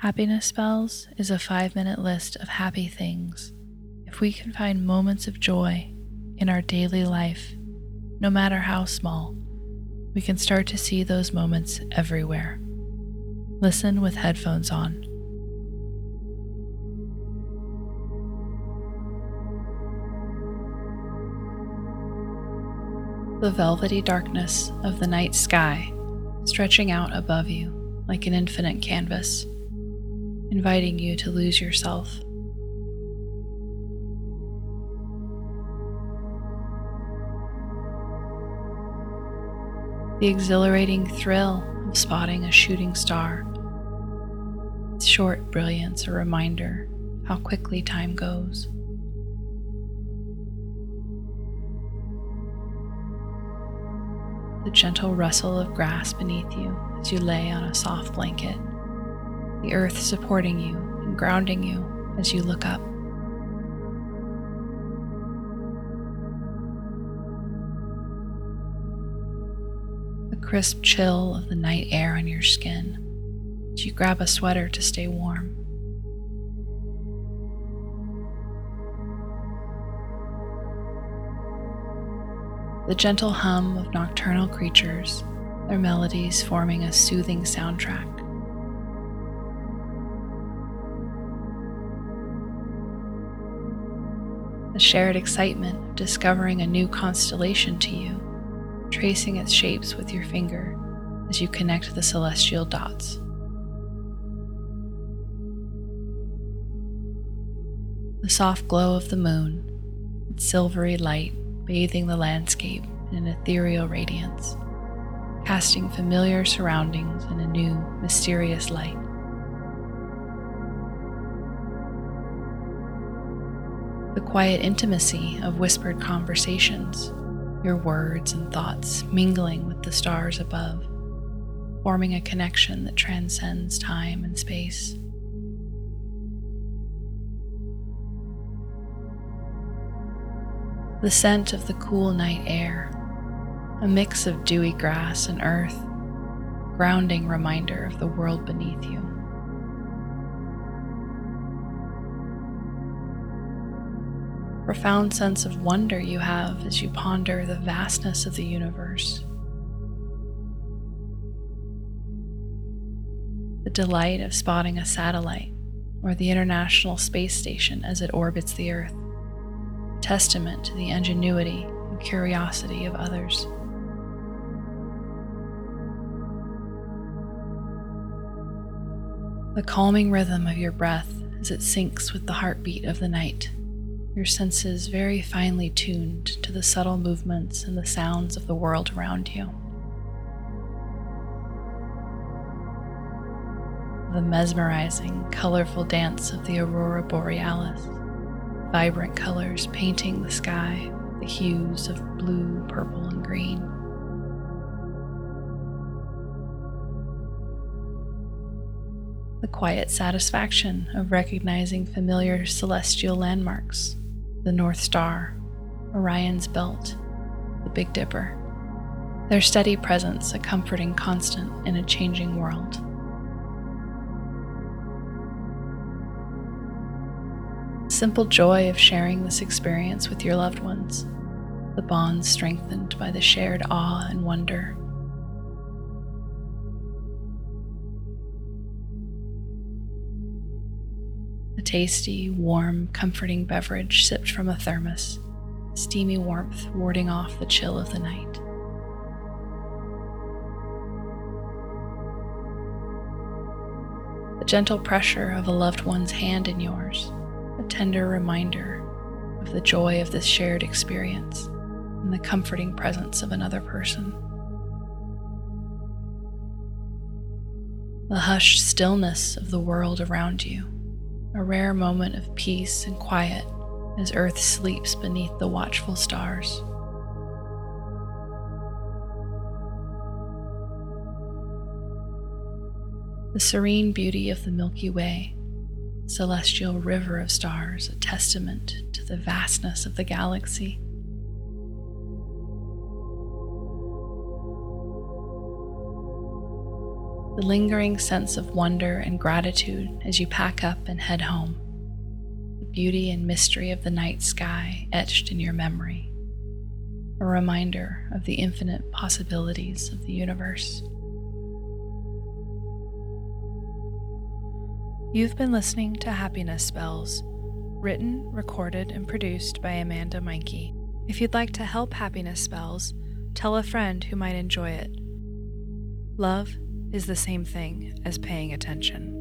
Happiness Spells is a five minute list of happy things. If we can find moments of joy in our daily life, no matter how small, we can start to see those moments everywhere. Listen with headphones on. The velvety darkness of the night sky stretching out above you like an infinite canvas, inviting you to lose yourself. The exhilarating thrill of spotting a shooting star. Its short brilliance a reminder how quickly time goes. the gentle rustle of grass beneath you as you lay on a soft blanket, the earth supporting you and grounding you as you look up. The crisp chill of the night air on your skin as you grab a sweater to stay warm. the gentle hum of nocturnal creatures, their melodies forming a soothing soundtrack. The shared excitement of discovering a new constellation to you, tracing its shapes with your finger as you connect the celestial dots. The soft glow of the moon, its silvery light bathing the landscape in an ethereal radiance, casting familiar surroundings in a new, mysterious light. The quiet intimacy of whispered conversations, your words and thoughts mingling with the stars above, forming a connection that transcends time and space. the scent of the cool night air, a mix of dewy grass and earth, grounding reminder of the world beneath you. Profound sense of wonder you have as you ponder the vastness of the universe. The delight of spotting a satellite or the International Space Station as it orbits the Earth testament to the ingenuity and curiosity of others. The calming rhythm of your breath as it syncs with the heartbeat of the night, your senses very finely tuned to the subtle movements and the sounds of the world around you. The mesmerizing, colorful dance of the aurora borealis vibrant colors painting the sky, the hues of blue, purple, and green. The quiet satisfaction of recognizing familiar celestial landmarks, the North Star, Orion's Belt, the Big Dipper, their steady presence a comforting constant in a changing world. simple joy of sharing this experience with your loved ones, the bonds strengthened by the shared awe and wonder. Tasty, warm, comforting beverage sipped from a thermos, steamy warmth warding off the chill of the night. The gentle pressure of a loved one's hand in yours a tender reminder of the joy of this shared experience and the comforting presence of another person. The hushed stillness of the world around you, a rare moment of peace and quiet as Earth sleeps beneath the watchful stars. The serene beauty of the Milky Way celestial river of stars, a testament to the vastness of the galaxy. The lingering sense of wonder and gratitude as you pack up and head home, the beauty and mystery of the night sky etched in your memory, a reminder of the infinite possibilities of the universe. You've been listening to Happiness Spells, written, recorded, and produced by Amanda Meyncke. If you'd like to help Happiness Spells, tell a friend who might enjoy it. Love is the same thing as paying attention.